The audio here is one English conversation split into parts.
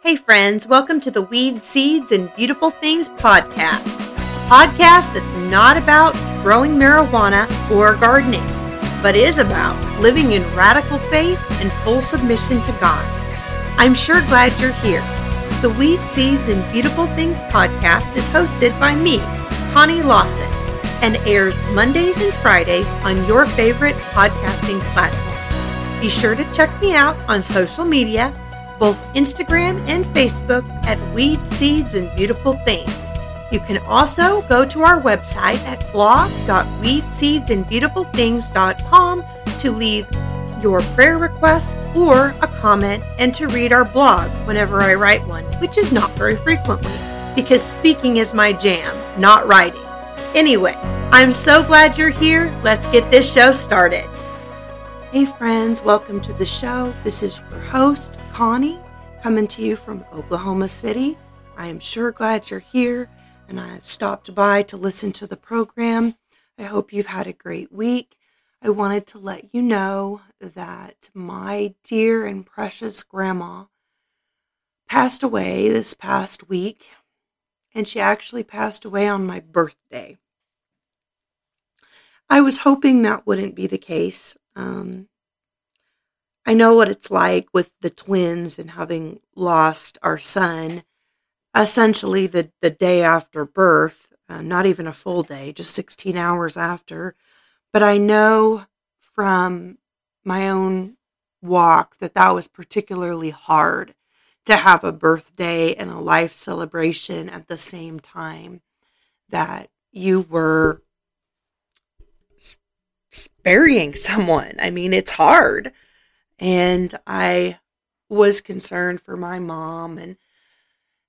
Hey, friends, welcome to the Weed, Seeds, and Beautiful Things podcast. A podcast that's not about growing marijuana or gardening, but is about living in radical faith and full submission to God. I'm sure glad you're here. The Weed, Seeds, and Beautiful Things podcast is hosted by me, Connie Lawson, and airs Mondays and Fridays on your favorite podcasting platform. Be sure to check me out on social media, both Instagram and Facebook at Weed Seeds and Beautiful Things. You can also go to our website at blog.weedseedsandbeautifulthings.com to leave your prayer requests or a comment and to read our blog whenever I write one, which is not very frequently because speaking is my jam, not writing. Anyway, I'm so glad you're here. Let's get this show started. Hey, friends, welcome to the show. This is your host, Connie, coming to you from Oklahoma City. I am sure glad you're here and I've stopped by to listen to the program. I hope you've had a great week. I wanted to let you know that my dear and precious grandma passed away this past week, and she actually passed away on my birthday. I was hoping that wouldn't be the case. Um, I know what it's like with the twins and having lost our son essentially the, the day after birth, uh, not even a full day, just 16 hours after. But I know from my own walk that that was particularly hard to have a birthday and a life celebration at the same time that you were burying someone. I mean, it's hard. And I was concerned for my mom and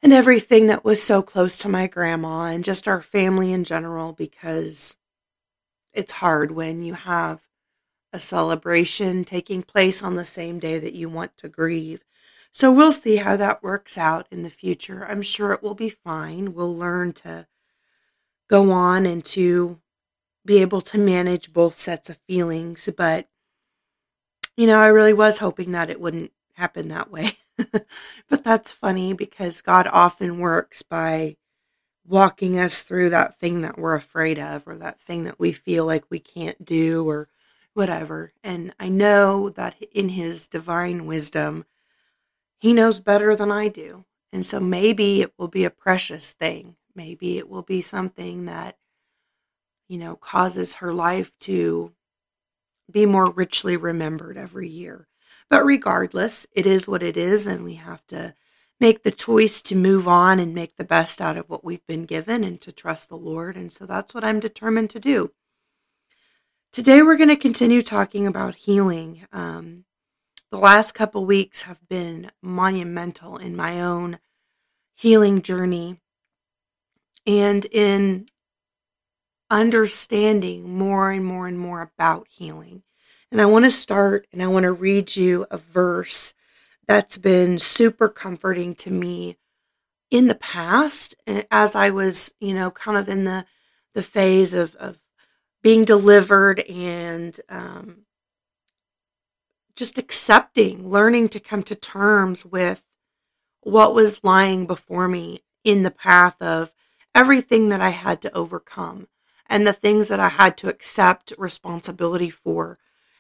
and everything that was so close to my grandma and just our family in general because it's hard when you have a celebration taking place on the same day that you want to grieve. So we'll see how that works out in the future. I'm sure it will be fine. We'll learn to go on and to be able to manage both sets of feelings. But, you know, I really was hoping that it wouldn't happen that way. but that's funny because God often works by walking us through that thing that we're afraid of or that thing that we feel like we can't do or whatever. And I know that in His divine wisdom, He knows better than I do. And so maybe it will be a precious thing. Maybe it will be something that you know, causes her life to be more richly remembered every year. But regardless, it is what it is, and we have to make the choice to move on and make the best out of what we've been given and to trust the Lord. And so that's what I'm determined to do. Today, we're going to continue talking about healing. Um, the last couple weeks have been monumental in my own healing journey and in understanding more and more and more about healing. And I want to start and I want to read you a verse that's been super comforting to me in the past as I was, you know, kind of in the the phase of, of being delivered and um, just accepting, learning to come to terms with what was lying before me in the path of everything that I had to overcome and the things that I had to accept responsibility for.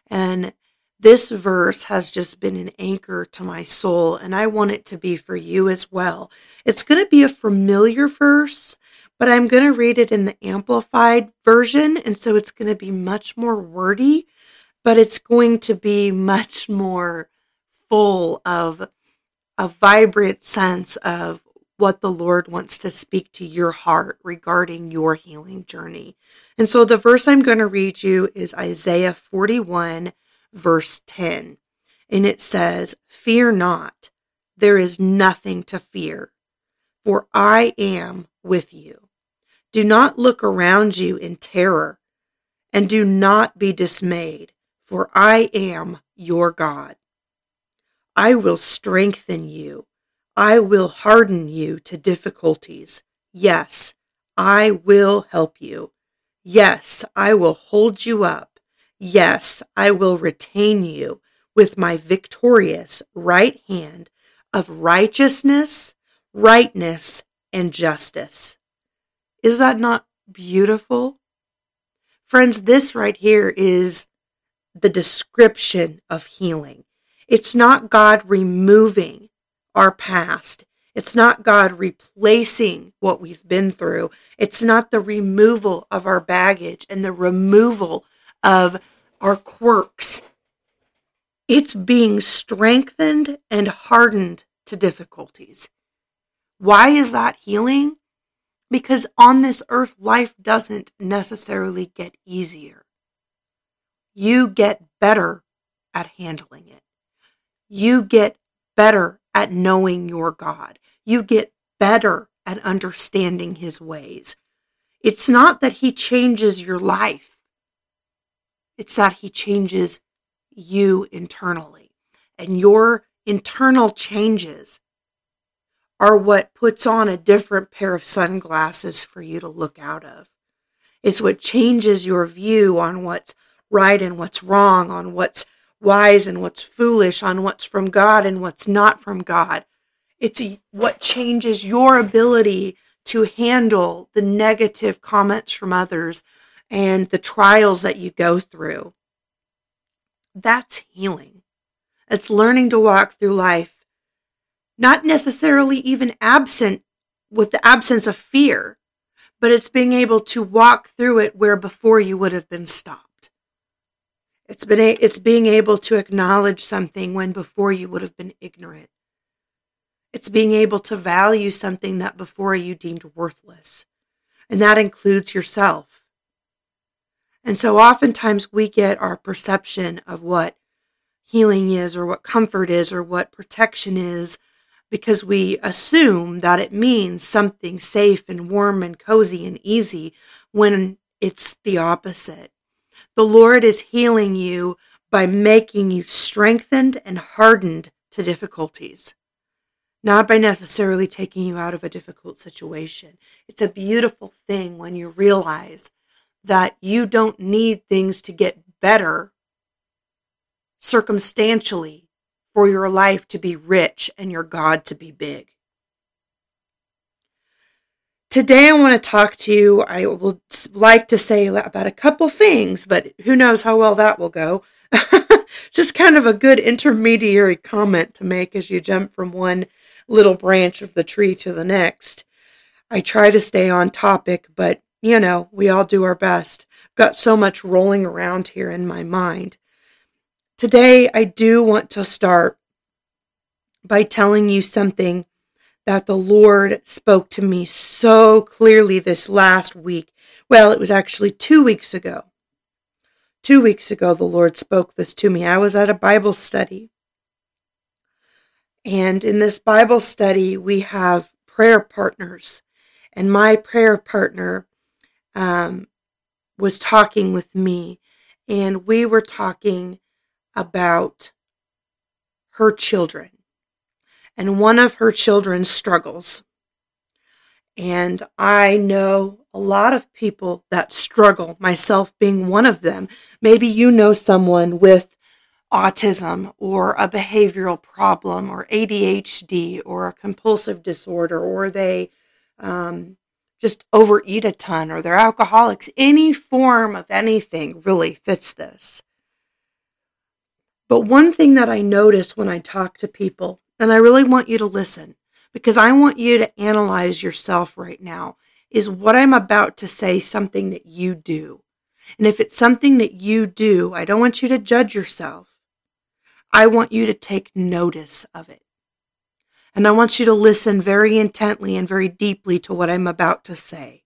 And this verse has just been an anchor to my soul, and I want it to be for you as well. It's going to be a familiar verse, but I'm going to read it in the amplified version, and so it's going to be much more wordy, but it's going to be much more full of a vibrant sense of what the Lord wants to speak to your heart regarding your healing journey. And so the verse I'm going to read you is Isaiah 41, verse 10. And it says, Fear not, there is nothing to fear, for I am with you. Do not look around you in terror, and do not be dismayed, for I am your God. I will strengthen you I will harden you to difficulties. Yes, I will help you. Yes, I will hold you up. Yes, I will retain you with my victorious right hand of righteousness, rightness, and justice. Is that not beautiful? Friends, this right here is the description of healing. It's not God removing our past. It's not God replacing what we've been through. It's not the removal of our baggage and the removal of our quirks. It's being strengthened and hardened to difficulties. Why is that healing? Because on this earth, life doesn't necessarily get easier. You get better at handling it. You get better at knowing your God. You get better at understanding his ways. It's not that he changes your life. It's that he changes you internally. And your internal changes are what puts on a different pair of sunglasses for you to look out of. It's what changes your view on what's right and what's wrong, on what's wise and what's foolish, on what's from God and what's not from God. It's what changes your ability to handle the negative comments from others and the trials that you go through. That's healing. It's learning to walk through life, not necessarily even absent with the absence of fear, but it's being able to walk through it where before you would have been stopped. It's been a, it's being able to acknowledge something when before you would have been ignorant. It's being able to value something that before you deemed worthless. And that includes yourself. And so oftentimes we get our perception of what healing is or what comfort is or what protection is because we assume that it means something safe and warm and cozy and easy when it's the opposite. The Lord is healing you by making you strengthened and hardened to difficulties, not by necessarily taking you out of a difficult situation. It's a beautiful thing when you realize that you don't need things to get better circumstantially for your life to be rich and your God to be big. Today, I want to talk to you. I would like to say about a couple things, but who knows how well that will go. Just kind of a good intermediary comment to make as you jump from one little branch of the tree to the next. I try to stay on topic, but you know, we all do our best. Got so much rolling around here in my mind. Today, I do want to start by telling you something that the Lord spoke to me so clearly this last week. Well, it was actually two weeks ago. Two weeks ago, the Lord spoke this to me. I was at a Bible study. And in this Bible study, we have prayer partners. And my prayer partner um, was talking with me, and we were talking about her children and one of her children struggles. And I know a lot of people that struggle, myself being one of them. Maybe you know someone with autism or a behavioral problem or ADHD or a compulsive disorder or they um, just overeat a ton or they're alcoholics. Any form of anything really fits this. But one thing that I notice when I talk to people and I really want you to listen because I want you to analyze yourself right now. Is what I'm about to say something that you do? And if it's something that you do, I don't want you to judge yourself. I want you to take notice of it. And I want you to listen very intently and very deeply to what I'm about to say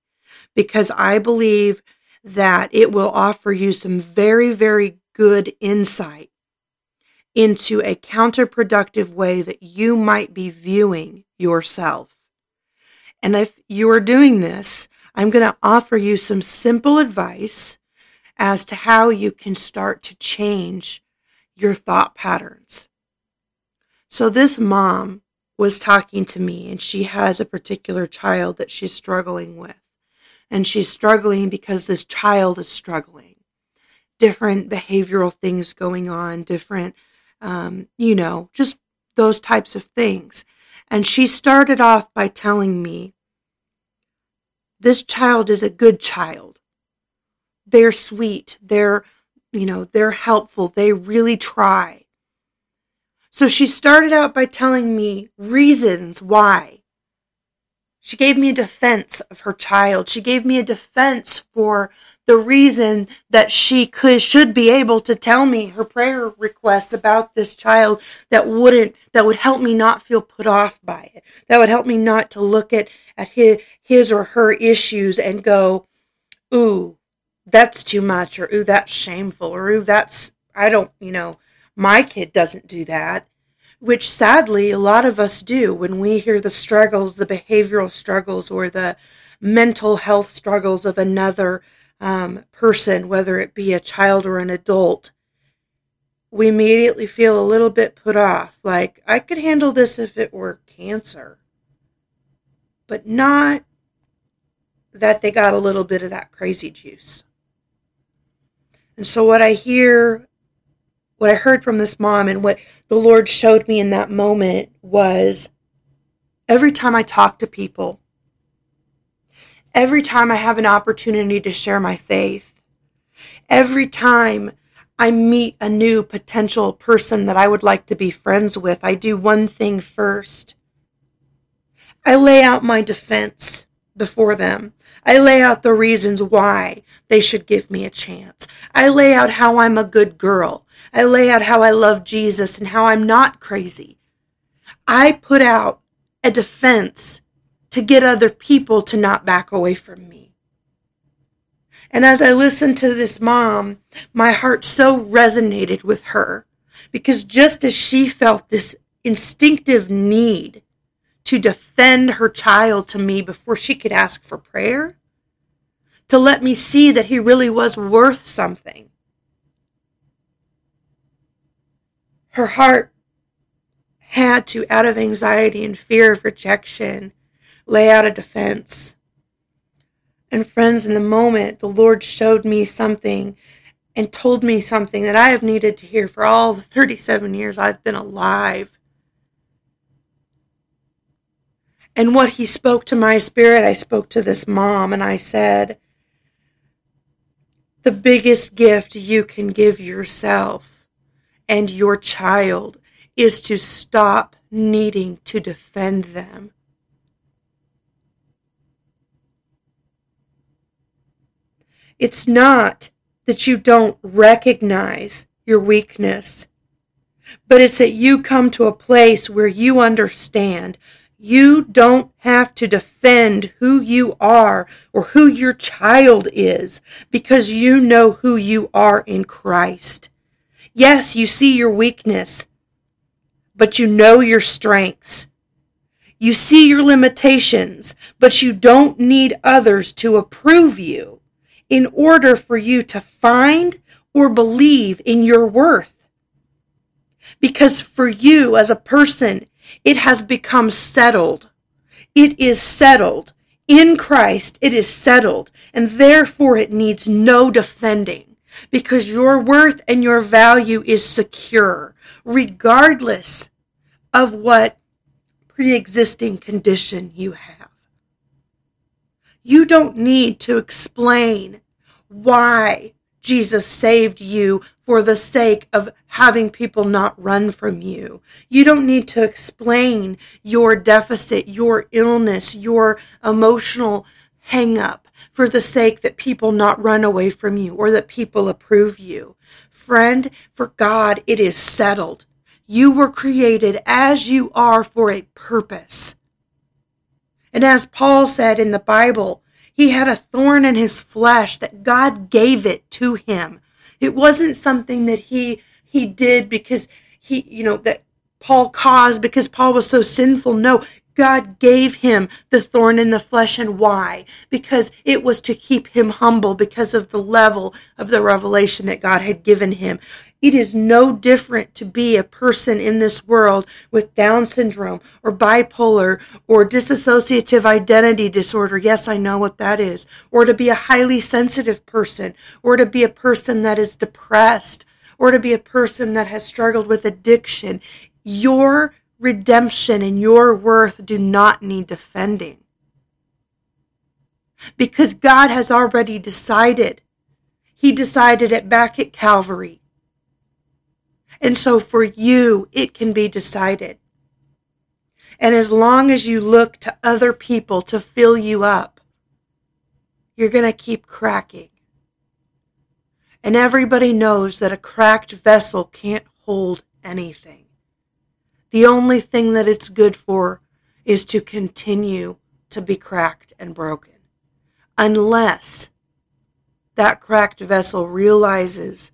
because I believe that it will offer you some very, very good insight into a counterproductive way that you might be viewing yourself. And if you are doing this, I'm going to offer you some simple advice as to how you can start to change your thought patterns. So, this mom was talking to me, and she has a particular child that she's struggling with. And she's struggling because this child is struggling. Different behavioral things going on, different um, you know, just those types of things. And she started off by telling me, this child is a good child. They're sweet. They're, you know, they're helpful. They really try. So she started out by telling me reasons why she gave me a defense of her child. She gave me a defense for the reason that she could should be able to tell me her prayer requests about this child that wouldn't that would help me not feel put off by it. That would help me not to look at at his, his or her issues and go, "Ooh, that's too much," or "Ooh, that's shameful," or "Ooh, that's I don't, you know, my kid doesn't do that." Which sadly a lot of us do when we hear the struggles, the behavioral struggles, or the mental health struggles of another um, person, whether it be a child or an adult. We immediately feel a little bit put off. Like, I could handle this if it were cancer, but not that they got a little bit of that crazy juice. And so, what I hear what I heard from this mom and what the Lord showed me in that moment was every time I talk to people, every time I have an opportunity to share my faith, every time I meet a new potential person that I would like to be friends with, I do one thing first. I lay out my defense before them. I lay out the reasons why they should give me a chance. I lay out how I'm a good girl. I lay out how I love Jesus and how I'm not crazy. I put out a defense to get other people to not back away from me. And as I listened to this mom, my heart so resonated with her because just as she felt this instinctive need to defend her child to me before she could ask for prayer, to let me see that he really was worth something. Her heart had to, out of anxiety and fear of rejection, lay out a defense. And friends, in the moment, the Lord showed me something and told me something that I have needed to hear for all the 37 years I've been alive. And what he spoke to my spirit, I spoke to this mom and I said, The biggest gift you can give yourself and your child is to stop needing to defend them. It's not that you don't recognize your weakness, but it's that you come to a place where you understand you don't have to defend who you are or who your child is because you know who you are in Christ. Yes, you see your weakness, but you know your strengths. You see your limitations, but you don't need others to approve you in order for you to find or believe in your worth. Because for you as a person, it has become settled. It is settled. In Christ, it is settled, and therefore it needs no defending because your worth and your value is secure, regardless of what pre existing condition you have. You don't need to explain why Jesus saved you for the sake of having people not run from you. You don't need to explain your deficit, your illness, your emotional hang up for the sake that people not run away from you or that people approve you. Friend, for God, it is settled. You were created as you are for a purpose. And as Paul said in the Bible, he had a thorn in his flesh that God gave it to him. It wasn't something that he he did because he, you know, that Paul caused because Paul was so sinful. No, God gave him the thorn in the flesh. And why? Because it was to keep him humble because of the level of the revelation that God had given him. It is no different to be a person in this world with Down syndrome or bipolar or dissociative identity disorder. Yes, I know what that is. Or to be a highly sensitive person or to be a person that is depressed or to be a person that has struggled with addiction. Your redemption and your worth do not need defending. Because God has already decided. He decided it back at Calvary. And so for you, it can be decided. And as long as you look to other people to fill you up, you're going to keep cracking. And everybody knows that a cracked vessel can't hold anything. The only thing that it's good for is to continue to be cracked and broken. Unless that cracked vessel realizes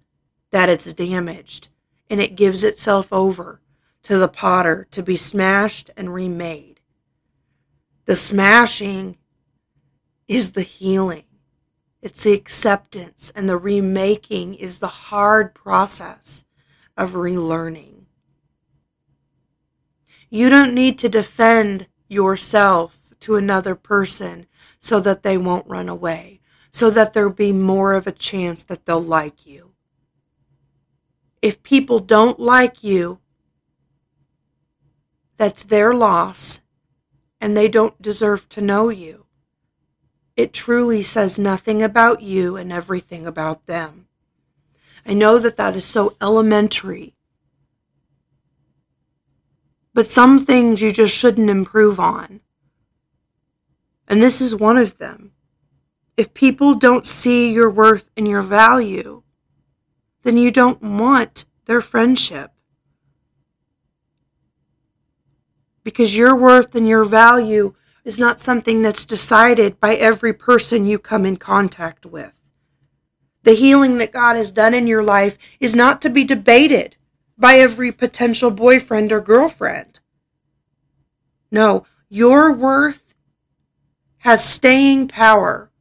that it's damaged and it gives itself over to the potter to be smashed and remade. The smashing is the healing. It's the acceptance, and the remaking is the hard process of relearning. You don't need to defend yourself to another person so that they won't run away, so that there'll be more of a chance that they'll like you. If people don't like you, that's their loss, and they don't deserve to know you. It truly says nothing about you and everything about them. I know that that is so elementary. But some things you just shouldn't improve on. And this is one of them. If people don't see your worth and your value, then you don't want their friendship. because your worth and your value is not something that's decided by every person you come in contact with. The healing that God has done in your life is not to be debated by every potential boyfriend or girlfriend. No, your worth has staying power,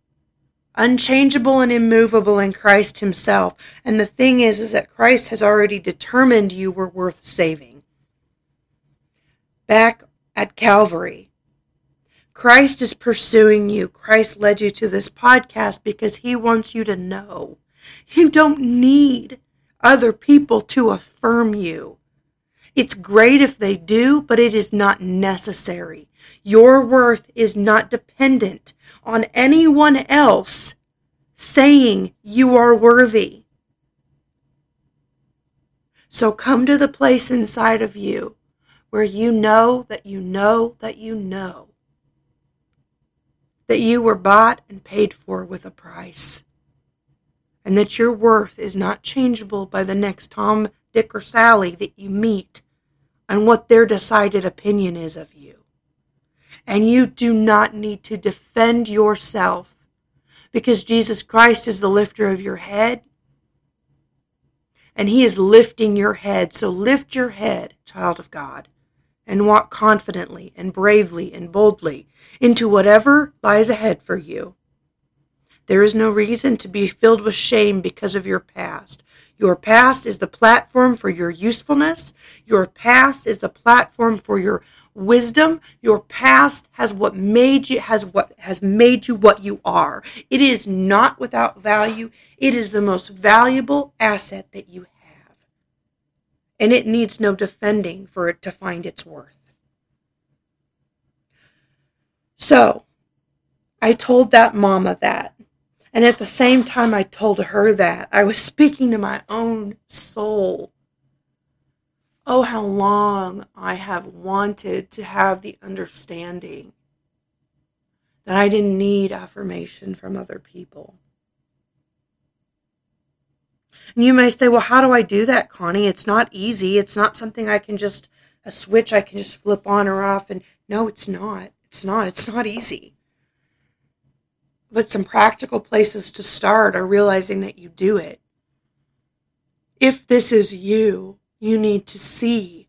unchangeable and immovable in Christ Himself. And the thing is, is that Christ has already determined you were worth saving back at Calvary. Christ is pursuing you. Christ led you to this podcast because he wants you to know you don't need other people to affirm you. It's great if they do, but it is not necessary. Your worth is not dependent on anyone else saying you are worthy. So come to the place inside of you where you know that you know that you know that you were bought and paid for with a price, and that your worth is not changeable by the next Tom, Dick, or Sally that you meet and what their decided opinion is of you. And you do not need to defend yourself because Jesus Christ is the lifter of your head and he is lifting your head. So lift your head, child of God, and walk confidently and bravely and boldly into whatever lies ahead for you. There is no reason to be filled with shame because of your past. Your past is the platform for your usefulness. Your past is the platform for your wisdom. Your past has what made you has what has made you what you are. It is not without value. It is the most valuable asset that you have. and it needs no defending for it to find its worth. So, I told that mama that. And at the same time I told her that, I was speaking to my own soul. Oh, how long I have wanted to have the understanding that I didn't need affirmation from other people. And you may say, well, how do I do that, Connie? It's not easy. It's not something I can just, a switch I can just flip on or off. And no, it's not. It's not. It's not easy. But some practical places to start are realizing that you do it. If this is you, you need to see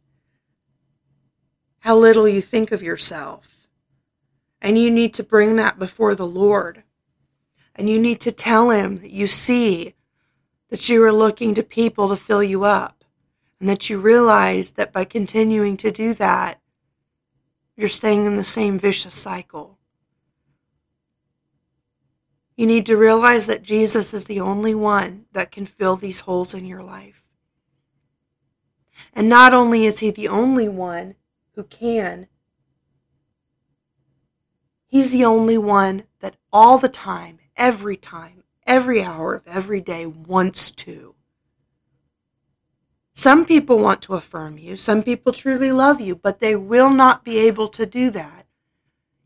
how little you think of yourself. And you need to bring that before the Lord. And you need to tell Him that you see that you are looking to people to fill you up, and that you realize that by continuing to do that, you're staying in the same vicious cycle. You need to realize that Jesus is the only one that can fill these holes in your life. And not only is he the only one who can. He's the only one that all the time, every time, every hour of every day wants to. Some people want to affirm you, some people truly love you, but they will not be able to do that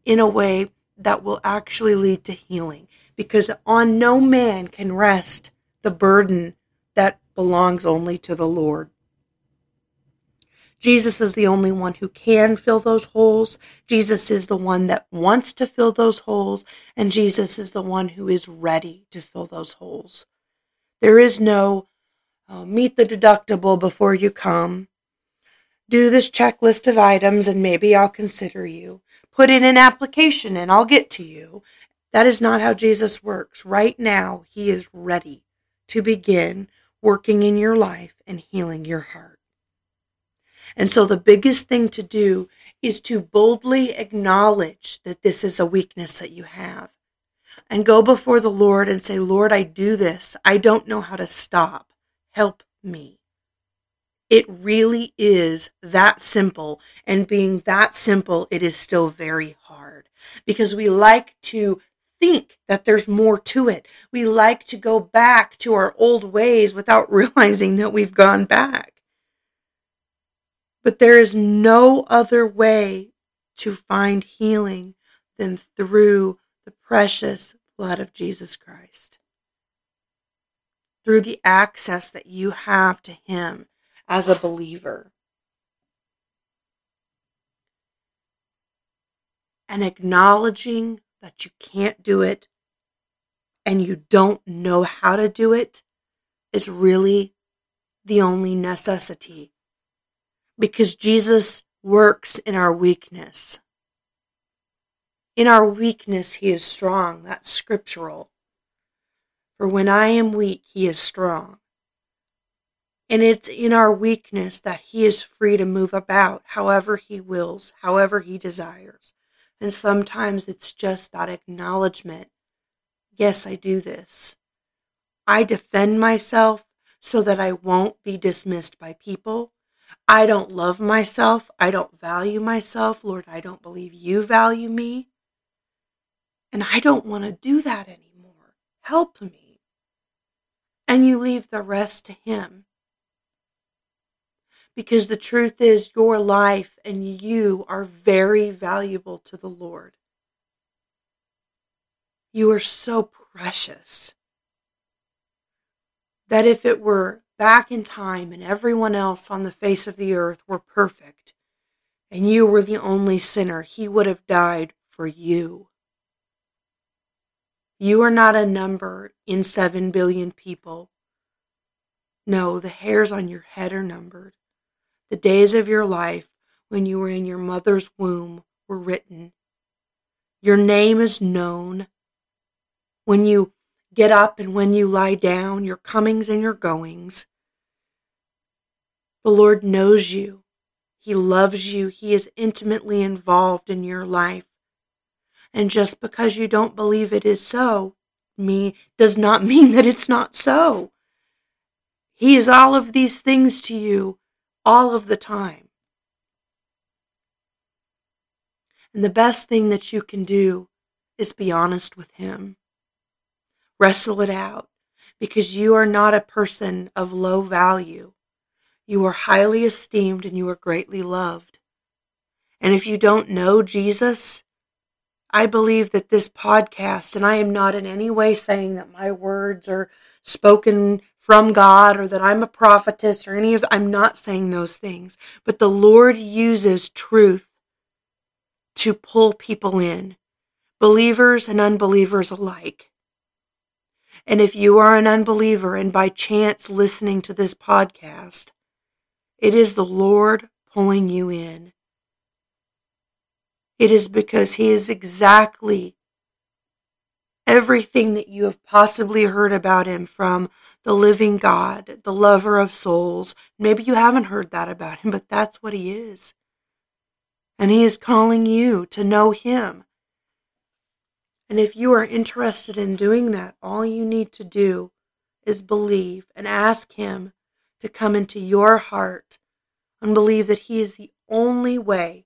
in a way that will actually lead to healing because on no man can rest the burden that belongs only to the Lord. Jesus is the only one who can fill those holes. Jesus is the one that wants to fill those holes, and Jesus is the one who is ready to fill those holes. There is no uh, meet the deductible before you come. Do this checklist of items and maybe I'll consider you. Put in an application and I'll get to you. That is not how Jesus works. Right now, He is ready to begin working in your life and healing your heart. And so the biggest thing to do is to boldly acknowledge that this is a weakness that you have and go before the Lord and say, Lord, I do this. I don't know how to stop. Help me. It really is that simple. And being that simple, it is still very hard because we like to think that there's more to it. We like to go back to our old ways without realizing that we've gone back. But there is no other way to find healing than through the precious blood of Jesus Christ. Through the access that you have to Him as a believer. And acknowledging that you can't do it and you don't know how to do it is really the only necessity. Because Jesus works in our weakness. In our weakness, he is strong. That's scriptural. For when I am weak, he is strong. And it's in our weakness that he is free to move about however he wills, however he desires. And sometimes it's just that acknowledgement. Yes, I do this. I defend myself so that I won't be dismissed by people. I don't love myself. I don't value myself. Lord, I don't believe you value me. And I don't want to do that anymore. Help me. And you leave the rest to Him because the truth is, your life and you are very valuable to the Lord. You are so precious that if it were back in time and everyone else on the face of the earth were perfect and you were the only sinner, he would have died for you. You are not a number in seven billion people. No, the hairs on your head are numbered. The days of your life when you were in your mother's womb were written. Your name is known. When you get up and when you lie down, your comings and your goings. The Lord knows you. He loves you. He is intimately involved in your life. And just because you don't believe it is so, me does not mean that it's not so. He is all of these things to you all of the time. And the best thing that you can do is be honest with Him. Wrestle it out because you are not a person of low value. You are highly esteemed and you are greatly loved. And if you don't know Jesus, I believe that this podcast, and I am not in any way saying that my words are spoken from God or that I'm a prophetess or any of I'm not saying those things, but the Lord uses truth to pull people in, believers and unbelievers alike. And if you are an unbeliever and by chance listening to this podcast, it is the Lord pulling you in. It is because He is exactly everything that you have possibly heard about him from the living God, the lover of souls. Maybe you haven't heard that about him, but that's what he is. And he is calling you to know him. And if you are interested in doing that, all you need to do is believe and ask him to come into your heart and believe that he is the only way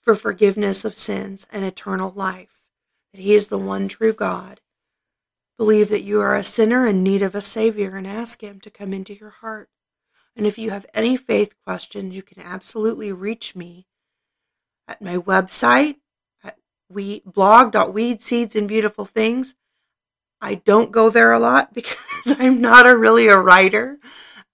for forgiveness of sins and eternal life, that He is the one true God. Believe that you are a sinner in need of a Savior and ask Him to come into your heart. And if you have any faith questions, you can absolutely reach me at my website at we blog.weed seeds and beautiful things. I don't go there a lot because I'm not a really a writer.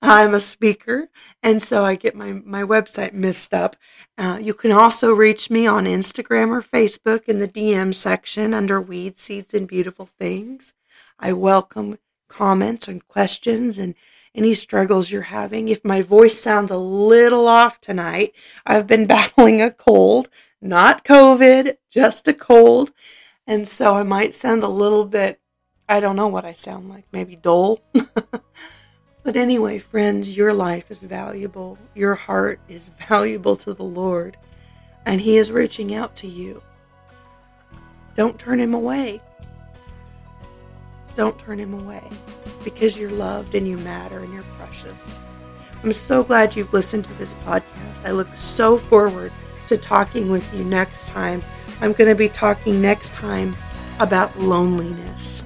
I'm a speaker, and so I get my, my website messed up. Uh, you can also reach me on Instagram or Facebook in the DM section under Weed Seeds and Beautiful Things. I welcome comments and questions and any struggles you're having. If my voice sounds a little off tonight, I've been battling a cold, not COVID, just a cold. And so I might sound a little bit, I don't know what I sound like, maybe dull. but anyway, friends, your life is valuable. Your heart is valuable to the Lord, and He is reaching out to you. Don't turn Him away. Don't turn him away because you're loved and you matter and you're precious. I'm so glad you've listened to this podcast. I look so forward to talking with you next time. I'm going to be talking next time about loneliness.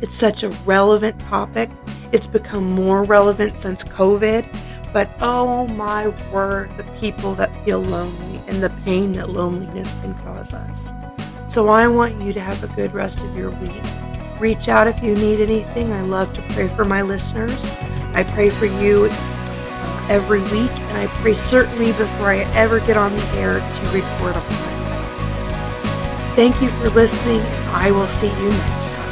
It's such a relevant topic. It's become more relevant since COVID. But oh my word, the people that feel lonely and the pain that loneliness can cause us. So I want you to have a good rest of your week. Reach out if you need anything. I love to pray for my listeners. I pray for you uh, every week, and I pray certainly before I ever get on the air to record a podcast. Thank you for listening, and I will see you next time.